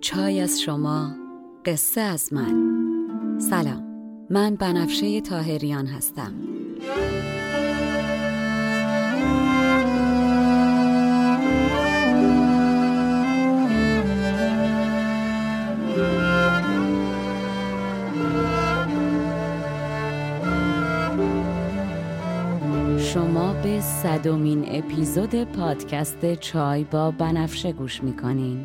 چای از شما قصه از من. سلام من بنفشه تاهریان هستم. شما به صدومین اپیزود پادکست چای با بنفشه گوش می‌کنین.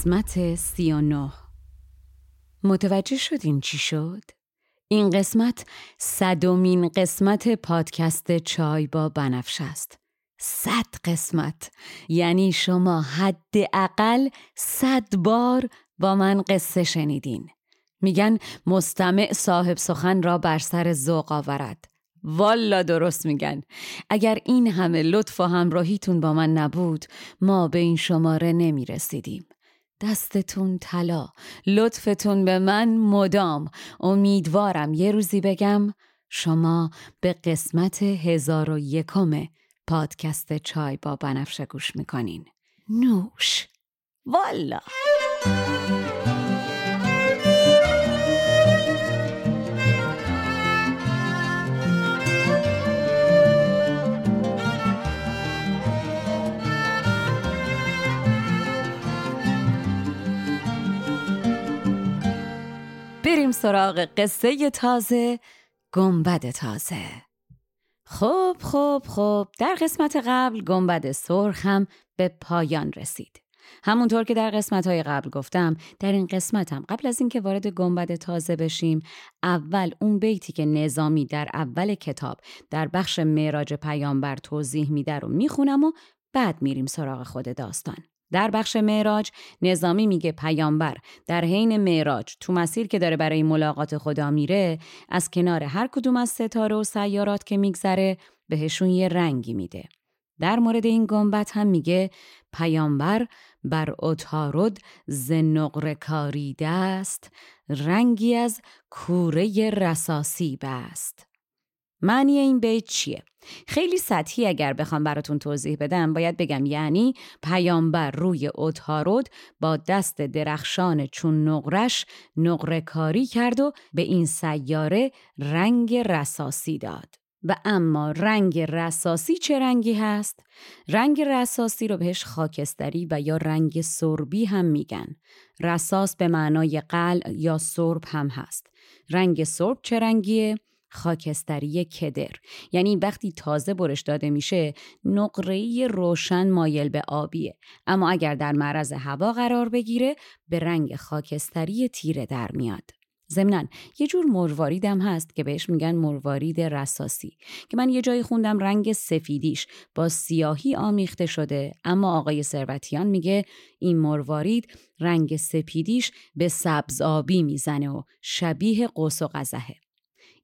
قسمت سی و نه متوجه شدین چی شد؟ این قسمت صدومین قسمت پادکست چای با بنفش است. صد قسمت یعنی شما حداقل صد بار با من قصه شنیدین. میگن مستمع صاحب سخن را بر سر ذوق آورد. والا درست میگن اگر این همه لطف و همراهیتون با من نبود ما به این شماره نمی رسیدیم. دستتون طلا. لطفتون به من مدام. امیدوارم یه روزی بگم شما به قسمت هزار و یکم پادکست چای با بنفشه گوش می‌کنین. نوش. والا. بریم سراغ قصه تازه گنبد تازه. خب خب خب در قسمت قبل گنبد سرخ هم به پایان رسید. همونطور که در قسمت های قبل گفتم در این قسمت هم قبل از اینکه وارد گنبد تازه بشیم اول اون بیتی که نظامی در اول کتاب در بخش معراج پیامبر توضیح میده رو می‌خونم و بعد میریم سراغ خود داستان. در بخش معراج نظامی میگه پیامبر در حین معراج تو مسیر که داره برای ملاقات خدا میره از کنار هر کدوم از ستاره و سیارات که میگذره بهشون یه رنگی میده. در مورد این گنبت هم میگه پیامبر بر اتارد ز نقره کاریده است رنگی از کوره رساسی بست معنی این بیت چیه؟ خیلی سطحی اگر بخوام براتون توضیح بدم باید بگم یعنی پیامبر روی اوتارود با دست درخشان چون نقرش نقره کاری کرد و به این سیاره رنگ رساسی داد. و اما رنگ رساسی چه رنگی هست؟ رنگ رساسی رو بهش خاکستری و یا رنگ سربی هم میگن. رساس به معنای قل یا سرب هم هست. رنگ سرب چه رنگیه؟ خاکستری کدر. یعنی وقتی تازه برش داده میشه نقره‌ای روشن مایل به آبیه. اما اگر در معرض هوا قرار بگیره به رنگ خاکستری تیره در میاد. ضمنا یه جور مرواریدم هست که بهش میگن مروارید رساسی. که من یه جایی خوندم رنگ سفیدیش با سیاهی آمیخته شده اما آقای ثروتیان میگه این مروارید رنگ سپیدیش به سبز آبی می‌زنه و شبیه قوس و قزحه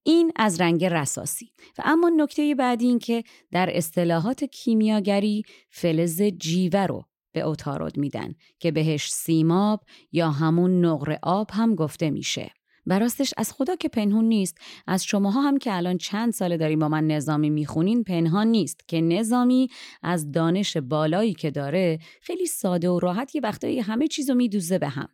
این از رنگ رساسی. و اما نکته بعدی این که در اصطلاحات کیمیاگری فلز جیوه رو به اتارود میدن که بهش سیماب یا همون نقر آب هم گفته میشه. و راستش از خدا که پنهون نیست. از شماها هم که الان چند ساله داریم با من نظامی می‌خونین پنهان نیست. که نظامی از دانش بالایی که داره خیلی ساده و راحت یه وقتایی همه چیزو میدوزه به هم.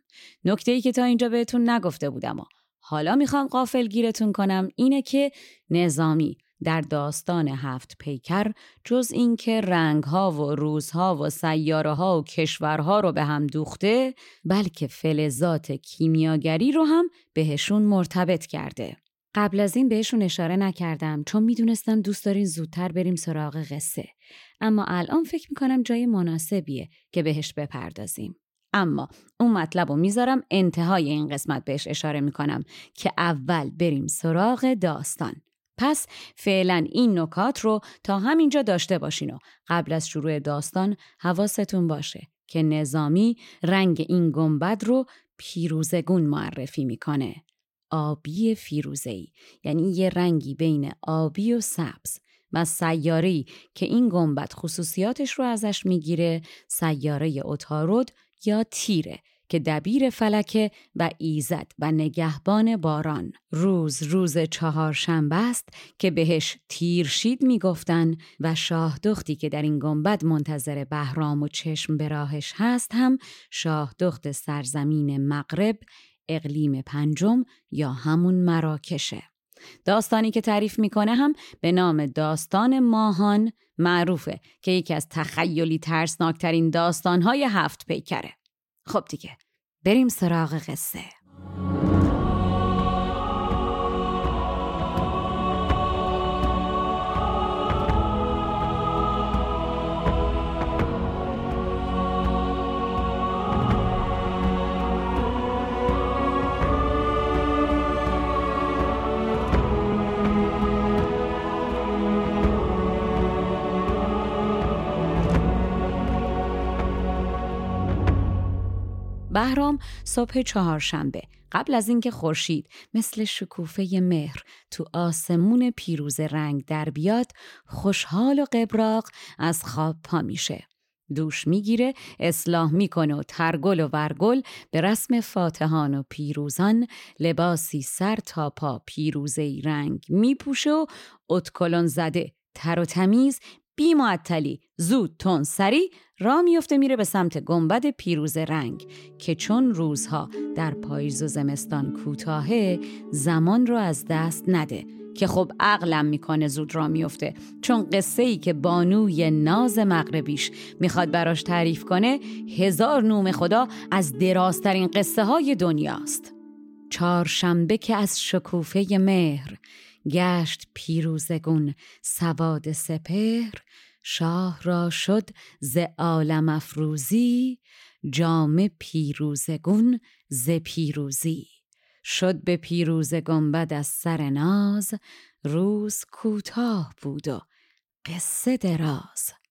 نکته ای که تا اینجا بهتون نگفته بودم و حالا می‌خوام قافل گیرتون کنم اینه که نظامی در داستان هفت پیکر جز اینکه رنگها و روزها و سیاره ها و کشورها رو به هم دوخته بلکه فلزات کیمیاگری رو هم بهشون مرتبط کرده. قبل از این بهشون اشاره نکردم چون می‌دونستم دوست دارین زودتر بریم سراغ قصه اما الان فکر می‌کنم جای مناسبیه که بهش بپردازیم. اما اون مطلب رو می‌ذارم انتهای این قسمت بهش اشاره می‌کنم که اول بریم سراغ داستان. پس فعلا این نکات رو تا همینجا داشته باشین و قبل از شروع داستان حواستون باشه که نظامی رنگ این گنبد رو پیروزگون معرفی می‌کنه. آبی فیروزهی یعنی یه رنگی بین آبی و سبز و سیاری که این گنبد خصوصیاتش رو ازش می‌گیره سیاره اتارود یا تیره که دبیر فلکه و ایزد و نگهبان باران. روز روز چهارشنبه است که بهش تیرشید می‌گفتن و شاه دختی که در این گنبد منتظر بهرام و چشم به راهش هست هم شاه دخت سرزمین مغرب اقلیم پنجم یا همون مراکشه. داستانی که تعریف می‌کنه هم به نام داستان ماهان معروفه که یکی از تخیلی ترسناکترین داستانهای هفت پیکره. خب دیگه بریم سراغ قصه. بهرام صبح چهارشنبه قبل از اینکه خورشید مثل شکوفه مهر تو آسمون پیروز رنگ در بیاد خوشحال و قبراق از خواب پا میشه. دوش می‌گیره اصلاح می‌کنه و ترگل و ورگل به رسم فاتحان و پیروزان لباسی سر تا پا پیروزه رنگ میپوشه و اتکلون زده تر و تمیز بی معطلی زود تون سری را میفته میره به سمت گنبد پیروز رنگ که چون روزها در پاییز و زمستان کوتاهه زمان رو از دست نده که خب عقلم می‌کنه زود را میفته چون قصه ای که بانوی ناز مغربیش می‌خواد براش تعریف کنه هزار نوم خدا از درازترین قصه های دنیاست. چهارشنبه که از شکوفه مهر گشت پیروزگون. سواد سپهر شاه را شد ز عالم افروزی جام پیروزگون ز پیروزی. شد به پیروز گنبد از سر ناز روز کوتاه بود و قصه دراز.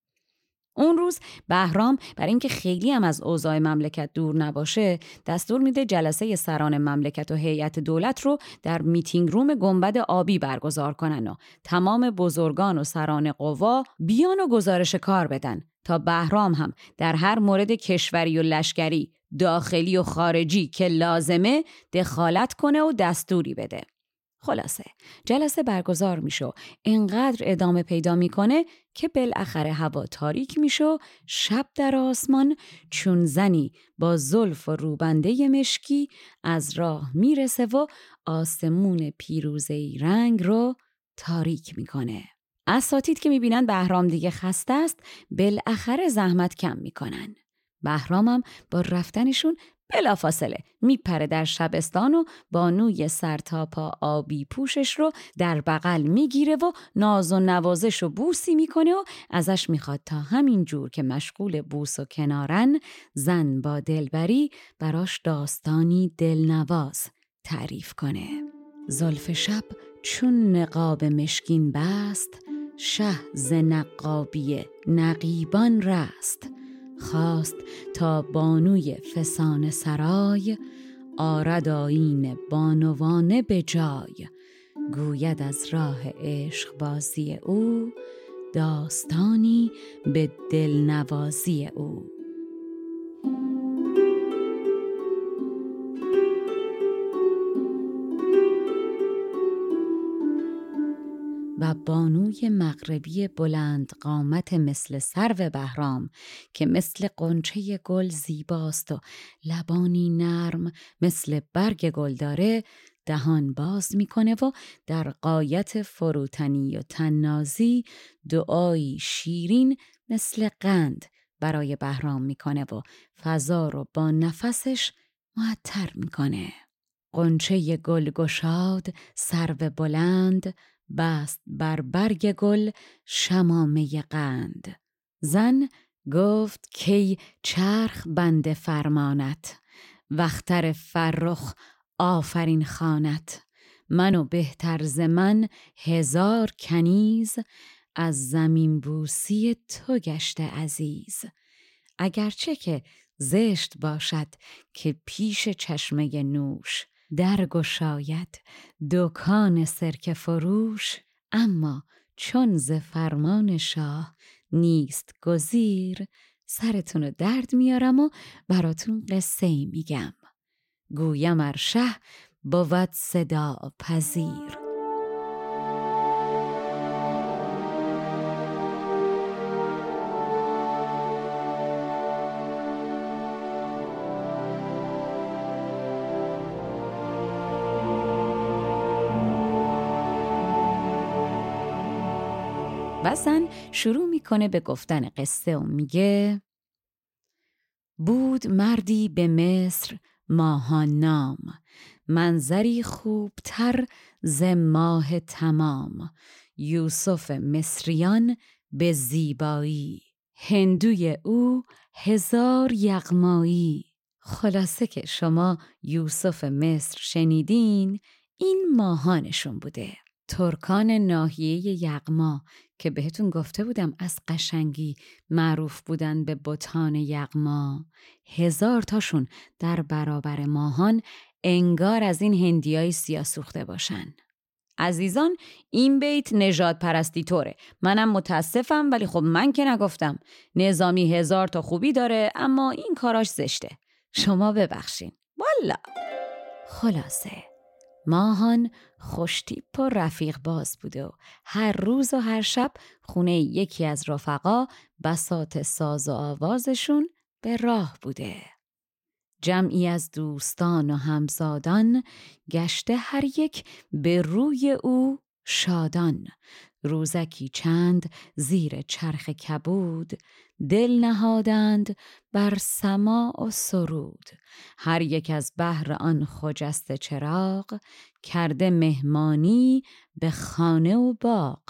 اون روز بهرام بر اینکه خیلی هم از اوضاع مملکت دور نباشه دستور میده جلسه سران مملکت و هیئت دولت رو در میتینگ روم گنبد آبی برگزار کنن و تمام بزرگان و سران قوا بیان و گزارش کار بدن تا بهرام هم در هر مورد کشوری و لشکری داخلی و خارجی که لازمه دخالت کنه و دستوری بده. خلاصه. جلسه برگزار میشه اینقدر ادامه پیدا می‌کنه که بالاخره هوا تاریک میشه شب در آسمان چون زنی با زلف و روبنده مشکی از راه می‌رسه و آسمون پیروزه رنگ رو تاریک می‌کنه. اساتید که می‌بینن بهرام دیگه خسته است بالاخره زحمت کم می‌کنن. بهرامم با رفتنشون بلافاصله. میپره در شبستان و بانوی سرتاپا آبی پوشش رو در بغل می‌گیره و ناز و نوازش و بوسی می‌کنه و ازش می‌خواد تا همین جور که مشغول بوس و کنارن زن با دلبری براش داستانی دلنواز تعریف کنه. زلف شب چون نقاب مشکین بست شه ز نقابی نقیبان رست خواست تا بانوی فسان سرای آرد آین بانوانه به جای. گوید از راه عشق بازی او داستانی به دلنوازی او. و بانوی مغربی بلند قامت مثل سرو بهرام که مثل قنچه گل زیباست و لبانی نرم مثل برگ گل داره دهان باز می‌کنه و در قایت فروتنی و تنازی دعایی شیرین مثل قند برای بهرام می‌کنه و فضا رو با نفسش معطر می‌کنه. قنچه گل گشاد سرو بلند بست بر برگ گل شمامه قند. زن گفت کی چرخ بند فرمانت وختر فرخ آفرین خانت. منو بهتر ز من هزار کنیز از زمین بوسی تو گشته عزیز. اگرچه که زشت باشد که پیش چشمه نوش درگشاید دکان سرک فروش اما چون ز فرمان شاه نیست گزیر سرتون درد میارم و براتون قصه میگم. گویم ارشه بود صدا پذیر زن شروع می‌کنه به گفتن قصه و میگه بود مردی به مصر ماهان نام منظری خوبتر ز ماه تمام. یوسف مصریان به زیبایی هندوی او هزار یغمایی. خلاصه که شما یوسف مصر شنیدین این ماهانشون بوده. ترکان ناحیه یغما که بهتون گفته بودم از قشنگی معروف بودن به بتان یغما. هزار تاشون در برابر ماهان انگار از این هندیای سیاه سوخته باشن. عزیزان این بیت نجات پرستی طوره. منم متاسفم ولی خب من که نگفتم. نظامی هزار تا خوبی داره اما این کاراش زشته. شما ببخشین. والا. خلاصه. ماهان خوشتیپ و رفیق باز بوده و هر روز و هر شب خونه یکی از رفقا بسات ساز و آوازشون به راه بوده. جمعی از دوستان و همزادان گشته هر یک به روی او شادان روزکی چند زیر چرخ کبود دل نهادند بر سما و سرود هر یک از بهر آن خجست چراغ کرده مهمانی به خانه و باغ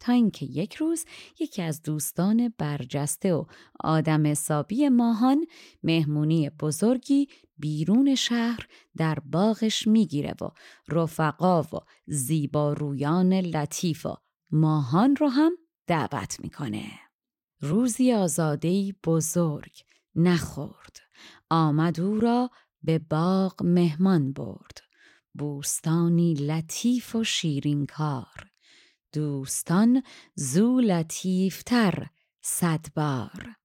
تا اینکه یک روز یکی از دوستان برجسته و آدم حسابی ماهان مهمونی بزرگی بیرون شهر در باغش می‌گیره و رفقا و زیبارویان لطیف و ماهان رو هم دعوت می‌کنه. روزی آزادهی بزرگ نخورد. آمد او را به باغ مهمان برد. بوستانی لطیف و شیرین کار. دوستان زو لطیفتر صدبار.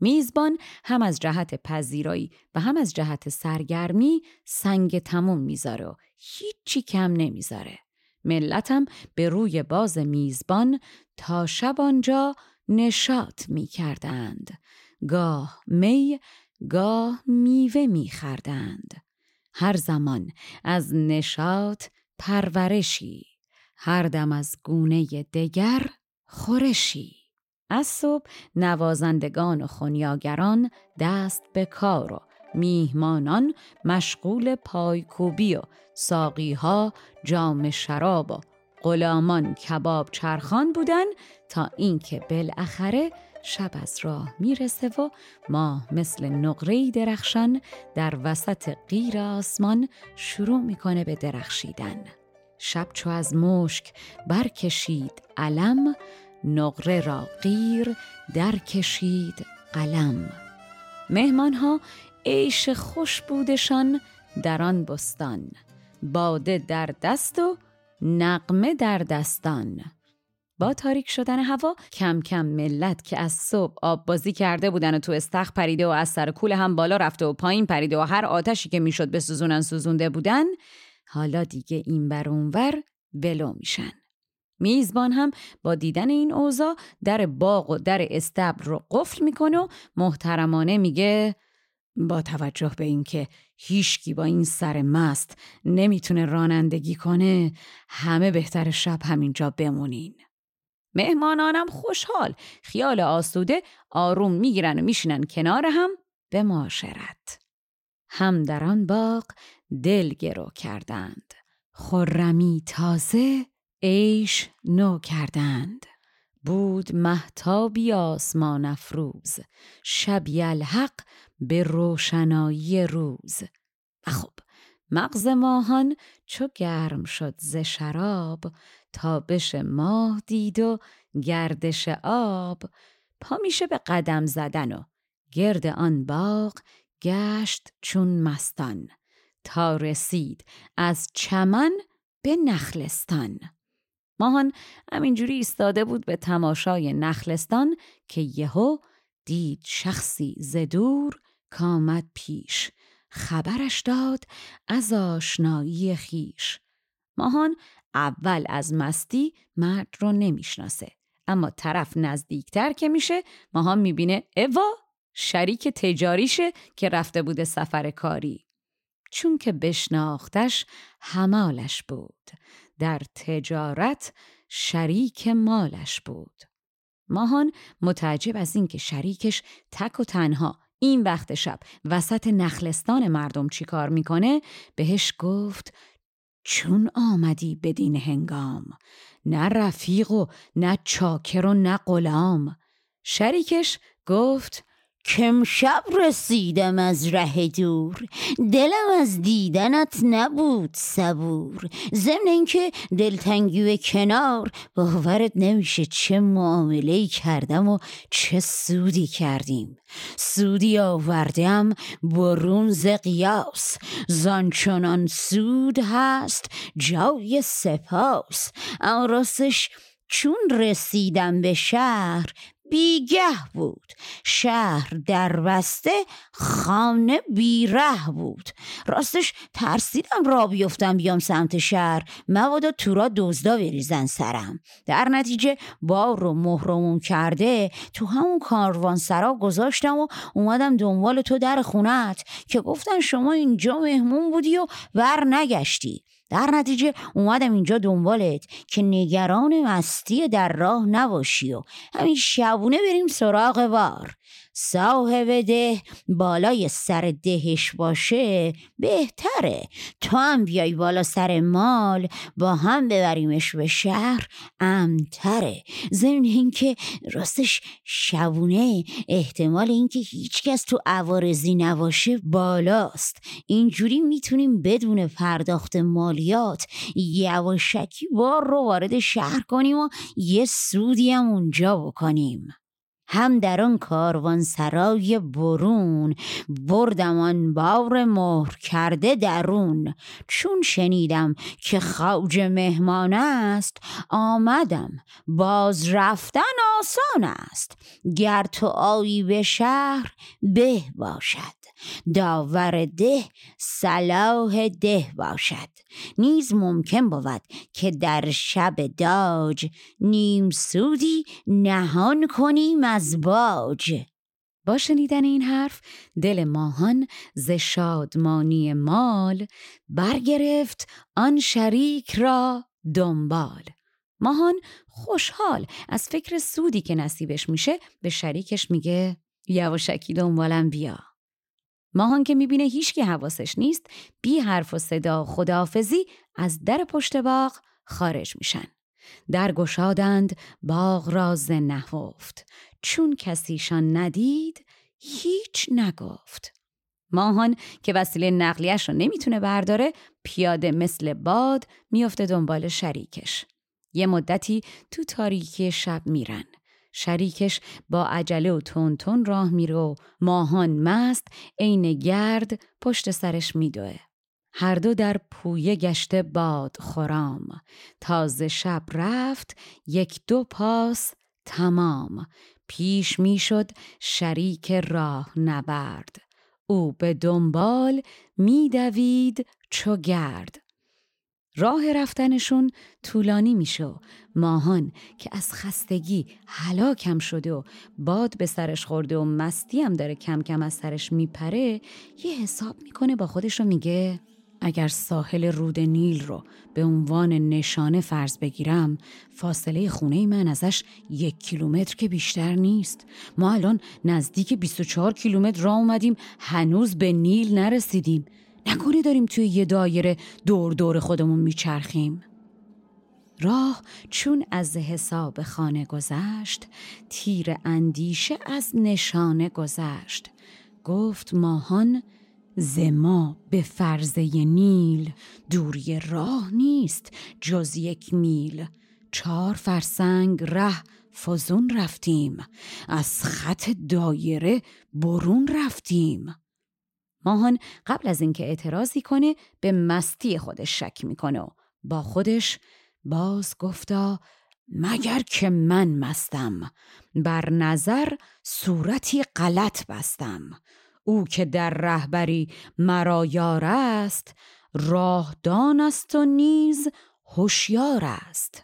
میزبان هم از جهت پذیرایی و هم از جهت سرگرمی سنگ تموم می‌ذاره و هیچی کم نمی‌ذاره. ملتم به روی باز میزبان تا شب آنجا نشات می کردند. گاه می، گاه میوه می خردند. هر زمان از نشات پرورشی، هر دم از گونه دگر خورشی. از صبح نوازندگان و خونیاگران دست به کار و میهمانان مشغول پایکوبی و ساقیها جام شراب و غلامان کباب چرخان بودن تا اینکه بالاخره شب از راه می‌رسه و ماه مثل نقره درخشان در وسط غیر آسمان شروع می‌کنه به درخشیدن. شب چو از مشک برکشید علم نقره را غیر درکشید قلم. مهمان ها عیش خوش بودشان در آن بستان. باده در دست و نقمه در دستان. با تاریک شدن هوا کم کم ملت که از صبح آب بازی کرده بودن و تو استخ پریده و از سر کول هم بالا رفته و پایین پریده و هر آتشی که می‌شد به سوزونن سوزونده بودن حالا دیگه این بر اونور ولو میشن. میزبان هم با دیدن این اوضاع در باغ و در استبل رو قفل می‌کنه و محترمانه میگه با توجه به اینکه هیچکی با این سر مست نمی‌تونه رانندگی کنه همه بهتر شب همینجا بمونین. مهمانانم خوشحال خیال آسوده آروم می‌گیرن و میشینن کنار هم به معاشرت. هم در آن باغ دل گرو کردند. خرمی تازه عیش نو کردند. بود محتابی آسمان افروز شبی الحق به روشنایی روز. و خب مغز ماهان چو گرم شد ز شراب تابش ماه دید و گردش آب. پا میشه به قدم زدن و گرد آن باغ گشت چون مستان. تا رسید از چمن به نخلستان. ماهان همینجوری ایستاده بود به تماشای نخلستان که یهو دید شخصی زدور کامد پیش. خبرش داد از آشنایی خیش. ماهان اول از مستی مرد رو نمی‌شناسه اما طرف نزدیکتر که میشه ماهان می‌بینه اوا شریک تجاریشه که رفته بوده سفر کاری. چون که بشناختش همالش بود. در تجارت شریک مالش بود. ماهان متعجب از اینکه شریکش تک و تنها این وقت شب وسط نخلستان مردم چیکار می‌کنه بهش گفت چون آمدی بدین هنگام نه رفیق و نه چاکر و نه غلام. شریکش گفت شب رسیدم از ره دور. دلم از دیدنت نبود صبور. ضمن اینکه دلتنگی و کنار باورت نمیشه چه معامله کردم و چه سودی کردیم. سودی آوردم برون ز قیاس. زانچنان سود هست جای سپاس. اما راستش چون رسیدم به شهر بیگه بود. شهر در بسته خانه بیره بود. راستش ترسیدم را بیفتم بیام سمت شهر. مبادا تورا دزدا بریزن سرم. در نتیجه بار رو محرمون کرده تو همون کاروان سرا گذاشتم و اومدم دنبال تو در خونت که گفتن شما اینجا مهمون بودی و بر نگشتی. در نتیجه اومدم اینجا دنبالت که نگران مستی در راه نباشی و همین شبونه بریم سراغ وار. صاحب ده بالای سر دهش باشه بهتره. تو هم بیای بالا سر مال با هم ببریمش به شهر امتره. ضمن اینکه راستش شبونه احتمال اینکه هیچکس تو عوارزی نباشه بالاست. اینجوری می‌تونیم بدون پرداخت مالیات یواشکی بار رو وارد شهر کنیم و یه سودی هم اونجا بکنیم. هم در آن کاروان سرای برون بردم آن بار مهر کرده درون. چون شنیدم که خوج مهمان است آمدم. باز رفتن آسان است. گر تو آیی به شهر به باشد. داور ده صلاح ده باشد. نیز ممکن بود که در شب داج نیم سودی نهان کنیم از باج. با شنیدن این حرف دل ماهان ز شادمانی مال برگرفت آن شریک را دنبال. ماهان خوشحال از فکر سودی که نصیبش میشه به شریکش میگه یواشکی دنبالم بیا. ماهان که می‌بینه هیچکی حواسش نیست بی حرف و صدا خداحافظی از در پشت باغ خارج میشن. در گشادند باغ راز نهفت. چون کسیشان ندید هیچ نگفت. ماهان که وسیله نقلیش رو نمی‌تونه برداره پیاده مثل باد میفته دنبال شریکش. یه مدتی تو تاریکی شب میرن. شریکش با عجله و تون تون راه میره و ماهان مست عین گرد پشت سرش میدوه. هر دو در پویه گشته باد خورام تازه شب رفت یک دو پاس تمام. پیش می‌شد شریک راه نبرد او به دنبال میدوید چو گرد. راه رفتنشون طولانی میشه ماهان که از خستگی هلاکم شده و باد به سرش خورده و مستی هم داره کم کم از سرش میپره یه حساب می‌کنه با خودش رو میگه اگر ساحل رود نیل رو به عنوان نشانه فرض بگیرم فاصله خونه من ازش یک کیلومتر که بیشتر نیست. ما الان نزدیک 24 کیلومتر را اومدیم هنوز به نیل نرسیدیم. نکنه داریم توی یه دایره دور دور خودمون میچرخیم. راه چون از حساب خانه گذشت تیر اندیشه از نشانه گذشت. گفت ماهان زما به فرزه نیل دوری راه نیست جز یک میل. چهار فرسنگ ره فزون رفتیم از خط دایره برون رفتیم. ماهان قبل از اینکه اعتراضی کنه به مستی خودش شک می‌کنه با خودش باز گفتا مگر که من مستم بر نظر صورتی غلط بستم؟ او که در رهبری مرا یار است راهدان است و نیز هوشیار است.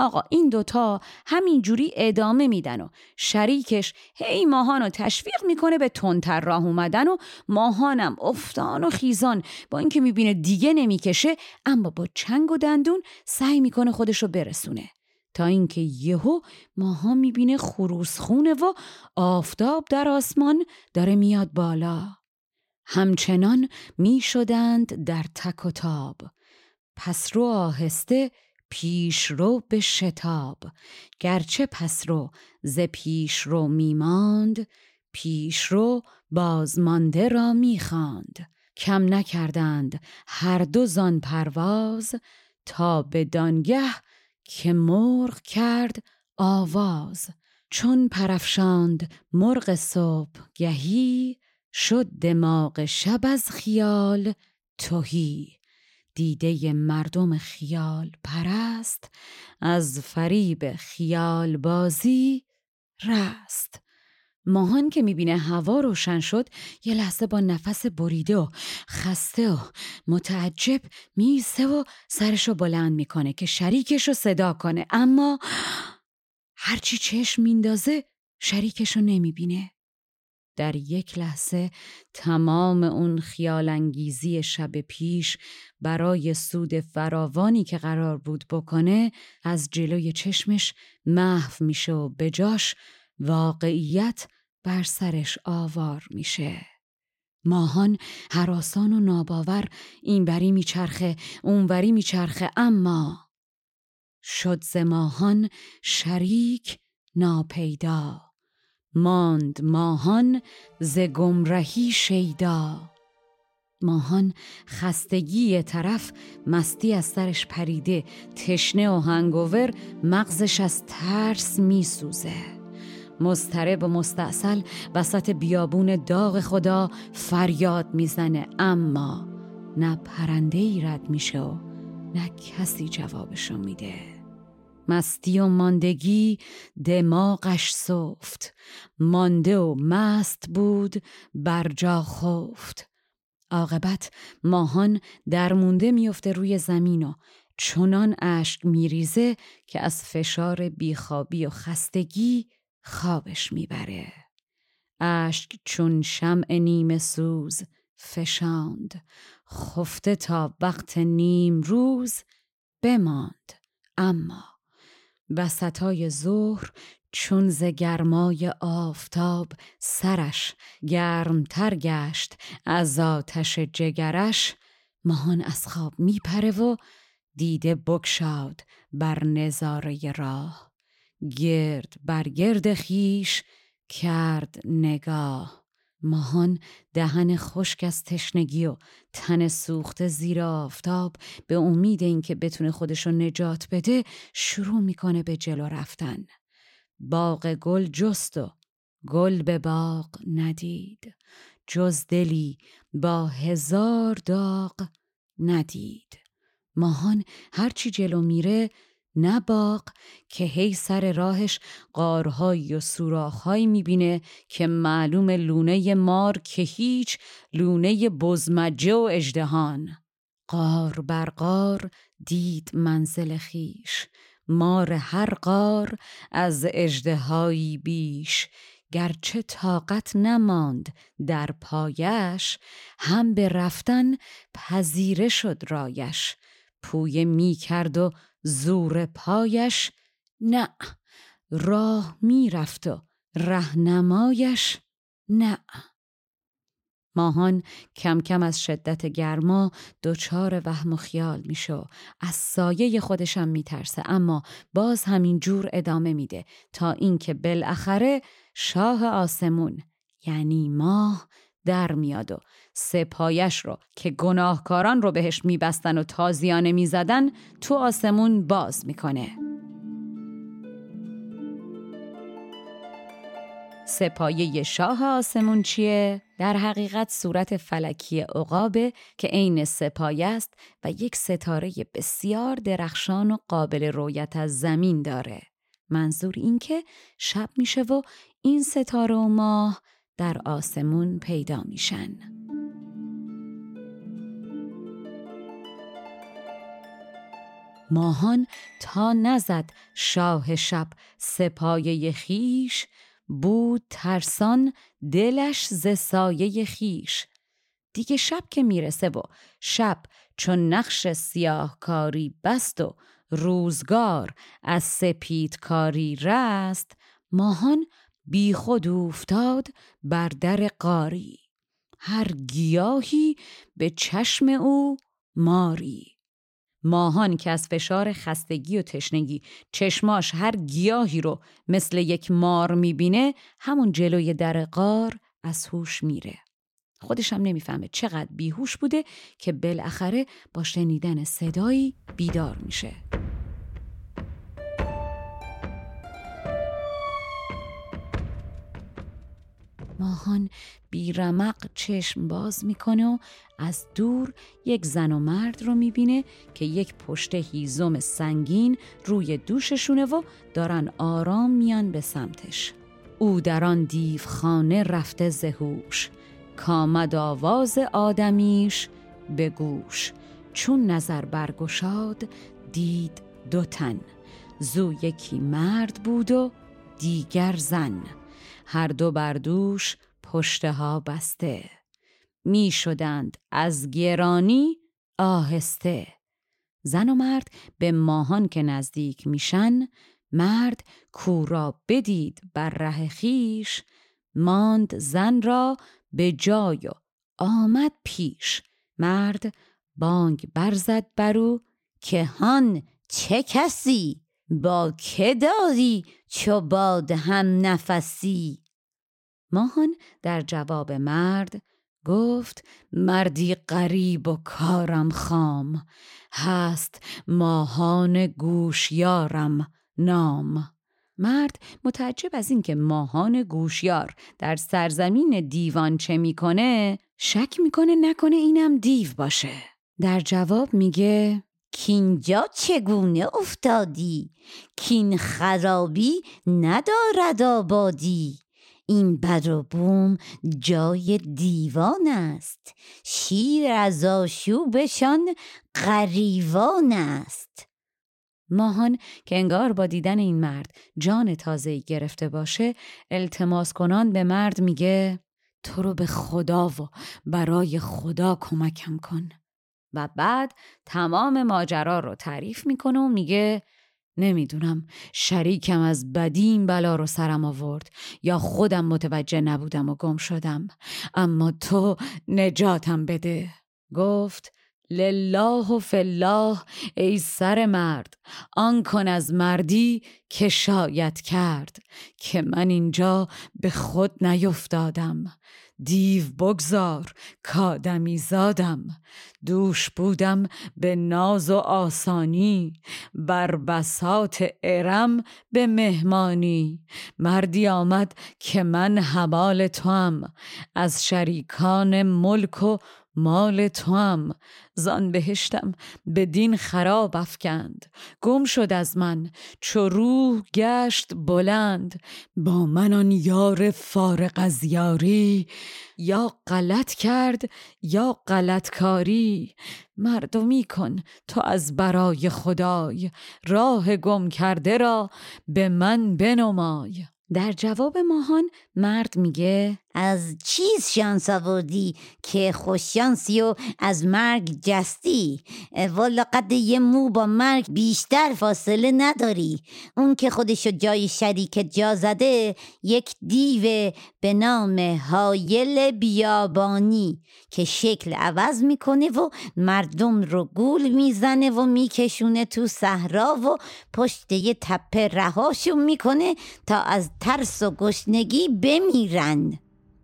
آقا این دوتا همینجوری ادامه میدن و شریکش هی ماهان رو تشویق می‌کنه به تندتر راه اومدن و ماهانم افتان و خیزان. با اینکه می‌بینه دیگه نمی‌کشه اما با چنگ و دندون سعی می‌کنه خودش رو برسونه. تا اینکه یهو ماها می‌بینه خروس خونه و آفتاب در آسمان داره میاد بالا. همچنان می‌شدند در تک و تاب. پس رو آهسته پیش رو به شتاب. گرچه پس رو ز پیش رو میماند پیش رو بازمانده را می‌خواند. کم نکردند هر دو زان پرواز تا به دانگه که مرغ کرد آواز. چون پرفشاند مرغ صبح گهی شد دماغ شب از خیال توهی دیده مردم خیال پرست از فریب خیال بازی رست. ماهان که می‌بینه هوا روشن شد یه لحظه با نفس بریده و خسته و متعجب میسه و سرشو بلند می‌کنه که شریکش رو صدا کنه. اما هرچی چشم میندازه شریکش رو نمی‌بینه. در یک لحظه تمام اون خیال انگیزی شب پیش برای سود فراوانی که قرار بود بکنه از جلوی چشمش محو میشه و بجاش واقعیت بر سرش آوار میشه. ماهان حراسان و ناباور اینوری میچرخه اونوری میچرخه. اما شد ز ماهان شریک ناپیدا. ماند ماهان ز گمرهی شیدا. ماهان خستگی طرف مستی از سرش پریده. تشنه و هنگوور مغزش از ترس میسوزه. مضطرب و مستاصل وسط بیابون داغ خدا فریاد می‌زنه. اما نه پرنده ای رد میشه و نه کسی جوابشو میده. مستی و ماندگی دماغش صفت مانده و مست بود بر جا خفت. عاقبت ماهان درمونده میفته روی زمین و چنان اشک میریزه که از فشار بیخوابی و خستگی خوابش می‌بره. اشک چون شمع نیم سوز فشاند. خفته تا وقت نیم روز بماند. اما وسطای ظهر چون ز گرمای آفتاب سرش گرمتر گشت از آتش جگرش ماهان از خواب میپره و دیده بکشاد بر نظاره راه. گرد بر گرد خیش کرد نگاه. ماهان دهن خشک از تشنگی و تن سوخته زیر آفتاب به امید اینکه بتونه خودشو نجات بده شروع می‌کنه به جلو رفتن. باغ گل جست و گل به باغ ندید. جز دلی با هزار داغ ندید. ماهان هرچی جلو میره نه باغ که هی سر راهش قارهایی و سوراخهایی می‌بینه که معلوم لونه مار که هیچ لونه بزمجه و اجدهان قار بر قار دید منزل خیش. مار هر قار از اجدهایی بیش. گرچه طاقت نماند در پایش هم به رفتن پذیره شد رایش. پویه می کرد و زور پایش نه راه می رفت و رهنمایش نه. ماهان کم کم از شدت گرما دچار وهم و خیال میشو از سایه خودشم میترسه اما باز همین جور ادامه میده تا اینکه بالاخره شاه آسمون یعنی ماه در میاد و سپایش رو که گناهکاران رو بهش میبستن و تازیانه می‌زدن تو آسمون باز می‌کنه سپایه شاه آسمون چیه؟ در حقیقت صورت فلکی عقابه که عین سپایه است و یک ستاره بسیار درخشان و قابل رویت از زمین داره. منظور این که شب میشه و این ستاره و ماه در آسمون پیدا میشن. ماهان تا نزد شاه شب. سپایه خیش بود ترسان دلش ز سایه خیش دیگه شب که می‌رسه و شب چون نقش سیاهکاری بست و روزگار از سپید کاری رست ماهان بی خود افتاد بر در قاری. هر گیاهی به چشم او ماری. ماهان که از فشار خستگی و تشنگی چشماش هر گیاهی رو مثل یک مار می‌بینه همون جلوی در قار از هوش میره. خودش هم نمی‌فهمه چقدر بیهوش بوده که بالاخره با شنیدن صدایی بیدار میشه. ماهان بیرمق چشم باز می‌کنه و از دور یک زن و مرد رو می‌بینه که یک پشت هیزم سنگین روی دوششونه و دارن آرام میان به سمتش. او در آن دیوخانه رفته زهوش کامد آواز آدمیش به گوش. چون نظر برگشاد دید دو تن. زو یکی مرد بود و دیگر زن. هر دو بردوش پشته ها بسته. می شدند از گرانی آهسته. زن و مرد به ماهان که نزدیک میشن مرد کورا بدید بر ره خیش ماند زن را به جای و آمد پیش. مرد بانگ برزد برو که هان چه کسی؟ با که داری چو باد هم نفسی؟ ماهان در جواب مرد گفت مردی غریب و کارم خام هست ماهان گوشیارم نام. مرد متعجب از اینکه ماهان گوشیار در سرزمین دیوان چه می‌کنه شک می‌کنه نکنه اینم دیو باشه. در جواب میگه کینجا چگونه افتادی؟ کین خرابی ندارد آبادی. این بر و بوم جای دیوان است. شیر از آشوبشان غریوان است. ماهان که انگار با دیدن این مرد جان تازه گرفته باشه التماس کنان به مرد میگه تو رو به خدا و برای خدا کمکم کن. و بعد تمام ماجرا رو تعریف می‌کنه و میگه نمی‌دونم شریکم از بدین بلا رو سرم آورد یا خودم متوجه نبودم و گم شدم اما تو نجاتم بده. گفت لله و فالله ای سر مرد آن کن از مردی که شاید کرد که من اینجا به خود نیفتادم. دیو بگذار کادمی زادم. دوش بودم به ناز و آسانی بر بسات ارم به مهمانی. مردی آمد که من حبال توام از شریکان ملک و مال تو هم زان بهشتم به دین خراب افکند. گم شد از من چو روح گشت بلند. با من آن یار فارغ از یاری یا غلط کرد یا غلط کاری. مردمی کن تو از برای خدای راه گم کرده را به من بنمای. در جواب ماهان مرد میگه از چیز شانس آوردی که خوششانسی و از مرگ جستی؟ والا قد یه مو با مرگ بیشتر فاصله نداری. اون که خودشو جای شریک جا زده یک دیو به نام هایل بیابانی که شکل عوض می‌کنه و مردم رو گول می‌زنه و میکشونه تو صحرا و پشت یه تپه رهاشون می‌کنه تا از ترس و گشنگی بمیرن.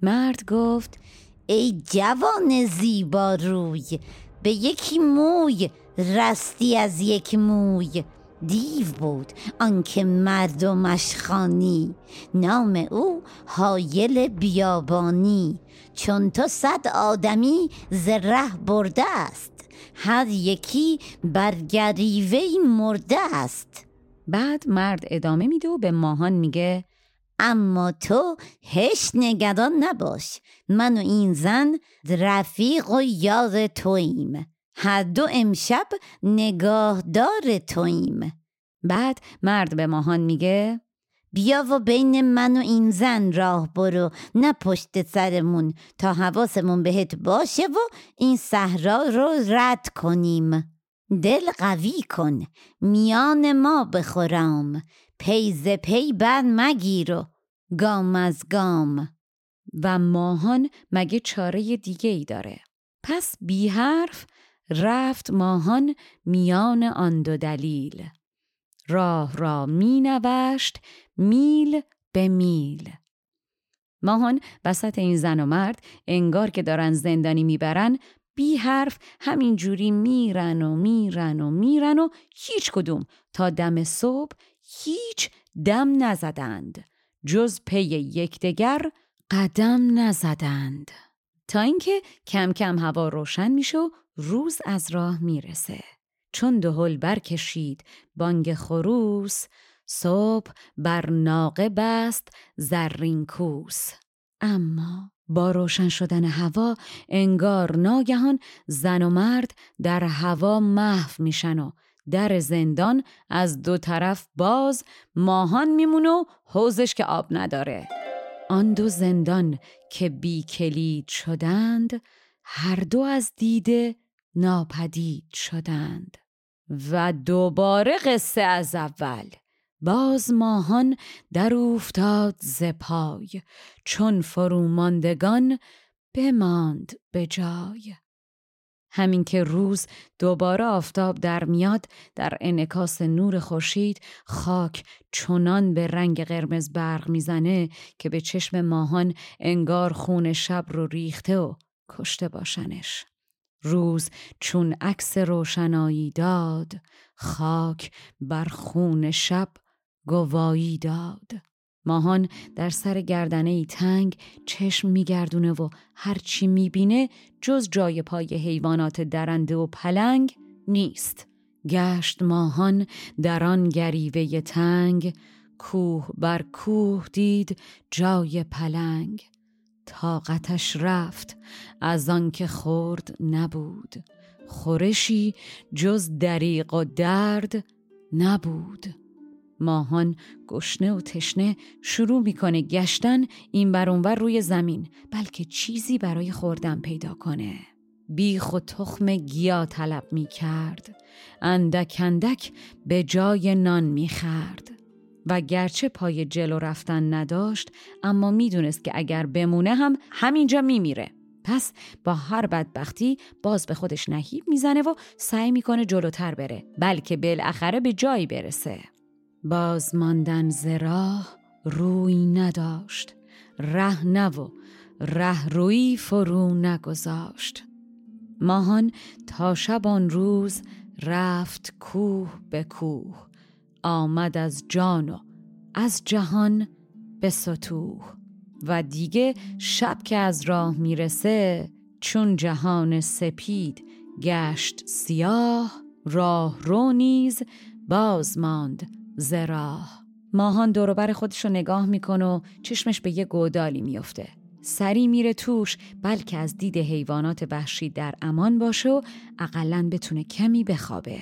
مرد گفت ای جوان زیبا روی به یکی موی رستی از یک موی. دیو بود آنکه مردمش خانی نام او هایل بیابانی. چون تو صد آدمی زره برده است هر یکی بر گریوه مرده است. بعد مرد ادامه میده و به ماهان میگه اما تو هش نگران نباش. من و این زن رفیق و یار توییم. هر دو امشب نگاهدار توییم. بعد مرد به ماهان میگه بیا و بین من و این زن راه برو. نه پشت سرمون تا حواسمون بهت باشه و این صحرا رو رد کنیم. دل قوی کن. میان ما بخورم. پی ز پی بر مگیر و گام از گام. و ماهان مگه چاره دیگه ای داره؟ پس بی حرف رفت ماهان میان آن دو دلیل. راه را می نوشت میل به میل. ماهان وسط این زن و مرد انگار که دارن زندانی می‌برن بی حرف همین جوری میرن و میرن و میرن و هیچ کدوم تا دم صبح هیچ دم نزدند جز پی یکدیگر قدم نزدند. تا اینکه کم کم هوا روشن میشه و روز از راه می‌رسه. چون دهل برکشید بانگ خروس صبح بر ناقه بست زرین کوس. اما با روشن شدن هوا انگار ناگهان زن و مرد در هوا محو میشن و در زندان از دو طرف باز ماهان میمونه و حوزش که آب نداره. آن دو زندان که بی کلید شدند هر دو از دیده ناپدید شدند. و دوباره قصه از اول. باز ماهان در افتاد ز پای چون فروماندگان بماند به جای. همین که روز دوباره آفتاب در میاد در انکاس نور خورشید خاک چنان به رنگ قرمز برق می‌زنه که به چشم ماهان انگار خون شب رو ریخته و کشته باشنش. روز چون عکس روشنایی داد خاک بر خون شب گوایی داد. ماهان در سر گردنه ای تنگ چشم میگردونه و هرچی می‌بینه جز جای پای حیوانات درنده و پلنگ نیست. گشت ماهان در آن گریوه تنگ کوه بر کوه دید جای پلنگ. طاقتش رفت از آنکه خورد نبود. خورشی جز دریق و درد نبود. ماهان گشنه و تشنه شروع می‌کنه گشتن این برونور روی زمین بلکه چیزی برای خوردن پیدا کنه. بیخ و تخم گیا طلب می‌کرد. اندک اندک به جای نان می‌خرد. و گرچه پای جلو رفتن نداشت اما می‌دونست که اگر بمونه هم همینجا میمیره. پس با هر بدبختی باز به خودش نهیب می‌زنه و سعی می‌کنه جلوتر بره بلکه بالاخره به جایی برسه. باز ماندن زراح روی نداشت. ره نو ره روی فرو نگذاشت. ماهان تا شب آن روز رفت کوه به کوه. آمد از جان و از جهان به سطوح. و دیگه شب که از راه می‌رسه چون جهان سپید گشت سیاه راه رو نیز باز ماند زراه ماهان دوروبر خودش رو نگاه می‌کنه و چشمش به یه گودالی میفته. سری میره توش بلکه از دید حیوانات وحشی در امان باشه و اقلا بتونه کمی بخوابه.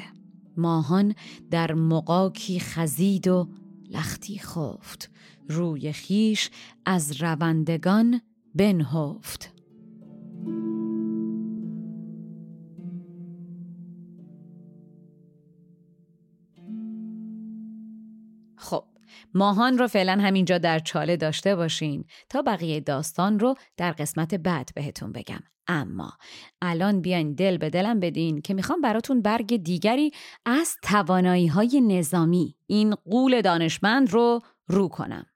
ماهان در مقاکی خزید و لختی خفت. روی خیش از روندگان بنهفت. ماهان رو فعلا همینجا در چاله داشته باشین تا بقیه داستان رو در قسمت بعد بهتون بگم. اما الان بیاین دل به دلم بدین که می‌خوام براتون برگ دیگری از توانایی های نظامی این قول دانشمند رو رو کنم.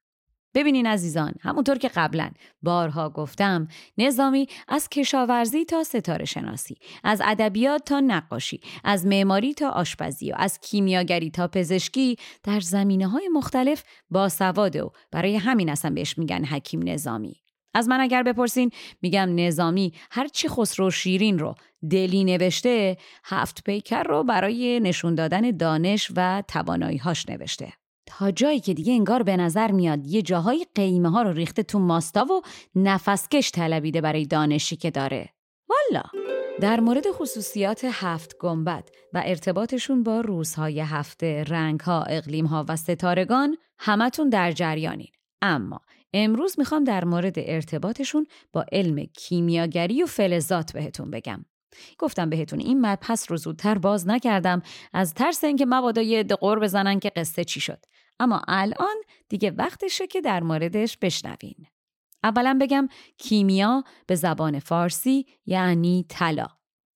ببینین عزیزان همونطور که قبلا بارها گفتم نظامی از کشاورزی تا ستاره شناسی از ادبیات تا نقاشی از معماری تا آشپزی و از کیمیاگری تا پزشکی در زمینه های مختلف با سواده و برای همین اصلا بهش میگن حکیم نظامی. از من اگر بپرسین میگم نظامی هرچی خسرو شیرین رو دلی نوشته هفت پیکر رو برای نشون دادن دانش و تواناییهاش نوشته. تا جایی که دیگه انگار به نظر میاد یه جاهای قیمه ها رو ریخته تو ماستا و نفسکش طلبیده برای دانشی که داره والا در مورد خصوصیات هفت گنبد و ارتباطشون با روزهای هفته، رنگها، اقلیمها و ستارگان همتون در جریانین. اما امروز می‌خوام در مورد ارتباطشون با علم کیمیاگری و فلزات بهتون بگم. گفتم بهتون این مبحث رو زودتر باز نکردم از ترس اینکه مبادا یه قور بزنن که قصه چی شد. اما الان دیگه وقتشه که در موردش بشنوین. اولا بگم کیمیا به زبان فارسی یعنی طلا.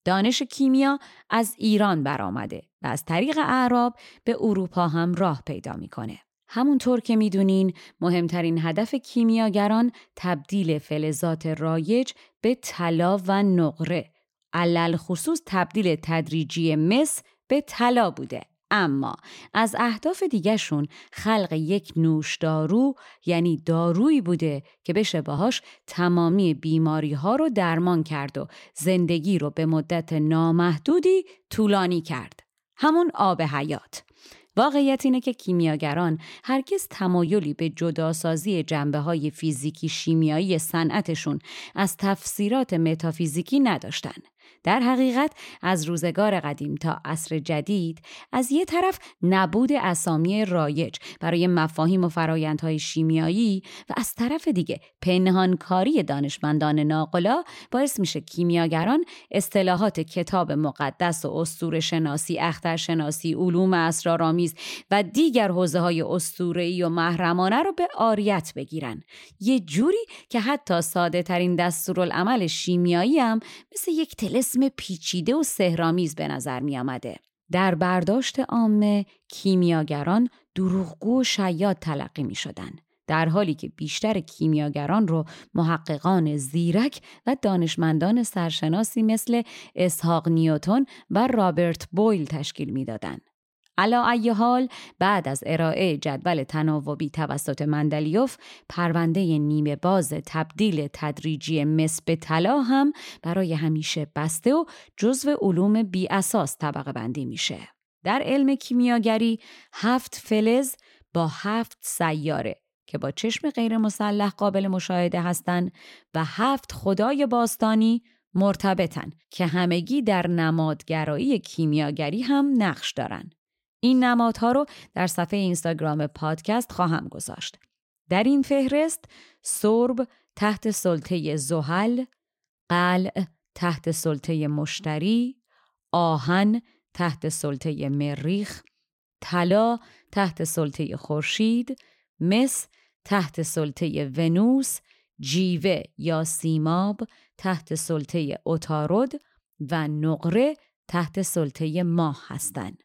دانش کیمیا از ایران برآمده و از طریق اعراب به اروپا هم راه پیدا می‌کنه. همونطور که می‌دونین مهمترین هدف کیمیاگران تبدیل فلزات رایج به طلا و نقره علل خصوص تبدیل تدریجی مس به طلا بوده اما از اهداف دیگهشون خلق یک نوشدارو یعنی دارویی بوده که بشه باهاش تمامی بیماری ها رو درمان کرد و زندگی رو به مدت نامحدودی طولانی کرد. همون آب حیات. واقعیت اینه که کیمیاگران هرگز تمایلی به جداسازی جنبه های فیزیکی شیمیایی صنعتشون از تفسیرات متافیزیکی نداشتن. در حقیقت از روزگار قدیم تا عصر جدید از یه طرف نبود اسامی رایج برای مفاهیم و فرایندهای شیمیایی و از طرف دیگه پنهانکاری دانشمندان ناقلا باعث میشه کیمیاگران اصطلاحات کتاب مقدس و اسطوره شناسی، اخترشناسی، علوم اسرارآمیز و دیگر حوزه های اسطوره‌ای و محرمانه رو به آریت بگیرن. یه جوری که حتی ساده ترین دستورالعمل شیمیایی هم مثل یک تلس اسم پیچیده و سهرامیز به نظر می آمده. در برداشت عامه کیمیاگران دروغگو و شیاد تلقی می شدن. در حالی که بیشتر کیمیاگران رو محققان زیرک و دانشمندان سرشناسی مثل اسحاق نیوتون و رابرت بویل تشکیل می‌دادند. علا ای حال بعد از ارائه جدول تناوبی توسط مندلیوف پرونده نیمه باز تبدیل تدریجی مس به طلا هم برای همیشه بسته و جزو علوم بی اساس طبقه بندی میشه. در علم کیمیاگری هفت فلز با هفت سیاره که با چشم غیر مسلح قابل مشاهده هستند و هفت خدای باستانی مرتبطن که همگی در نمادگرایی کیمیاگری هم نقش دارند. این نمادها رو در صفحه اینستاگرام پادکست خواهم گذاشت. در این فهرست سرب تحت سلطه زحل، قلع تحت سلطه مشتری، آهن تحت سلطه مریخ، طلا تحت سلطه خورشید، مس تحت سلطه ونوس، جیوه یا سیماب تحت سلطه اتارد و نقره تحت سلطه ماه هستند.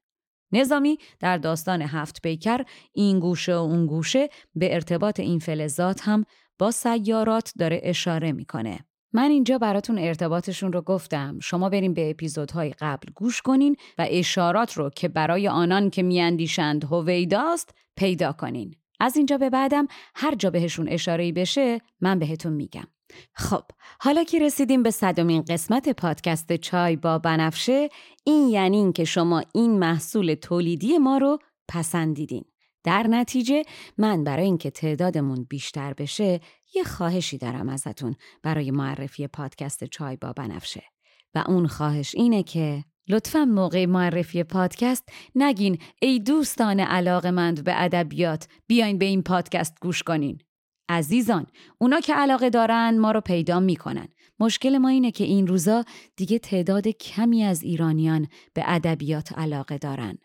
نظامی در داستان هفت پیکر این گوشه و اون گوشه به ارتباط این فلزات هم با سیارات داره اشاره می‌کنه. من اینجا براتون ارتباطشون رو گفتم. شما بریم به اپیزودهای قبل گوش کنین و اشارات رو که برای آنان که میاندیشند هویداست پیدا کنین. از اینجا به بعدم هر جا بهشون اشاره بشه من بهتون میگم. خب حالا که رسیدیم به صدومین قسمت پادکست چای با بنفشه این یعنی این که شما این محصول تولیدی ما رو پسندیدین. در نتیجه من برای اینکه تعدادمون بیشتر بشه یه خواهشی دارم ازتون برای معرفی پادکست چای با بنفشه. و اون خواهش اینه که لطفا موقع معرفی پادکست نگین ای دوستان علاقمند به ادبیات بیاین به این پادکست گوش کنین. عزیزان اونا که علاقه دارن ما رو پیدا می‌کنن. مشکل ما اینه که این روزا دیگه تعداد کمی از ایرانیان به ادبیات علاقه دارن.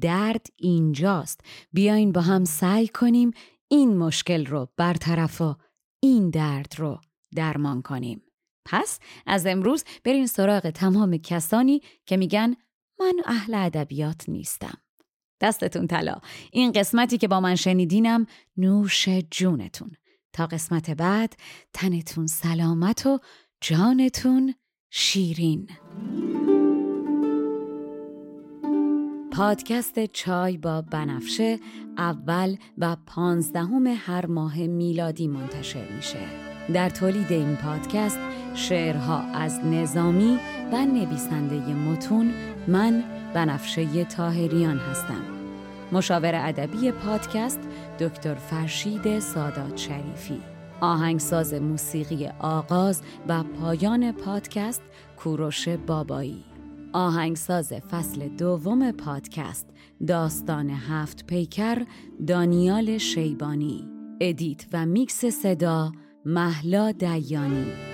درد اینجاست. بیاین با هم سعی کنیم این مشکل رو برطرف و این درد رو درمان کنیم. پس از امروز برین سراغ تمام کسانی که میگن من اهل ادبیات نیستم. دستتون طلا. این قسمتی که با من شنیدینم نوش جونتون. تا قسمت بعد تنتون سلامت و جانتون شیرین. پادکست چای با بنفشه اول و پانزدهم هر ماه میلادی منتشر میشه. در تولید این پادکست شعرها از نظامی و نویسنده متون من بنفشه تاهریان هستم. مشاور ادبی پادکست دکتر فرشید سادات شریفی. آهنگساز موسیقی آغاز و پایان پادکست کوروش بابایی. آهنگساز فصل دوم پادکست داستان هفت پیکر دانیال شیبانی. edit و میکس صدا محلا دیانی.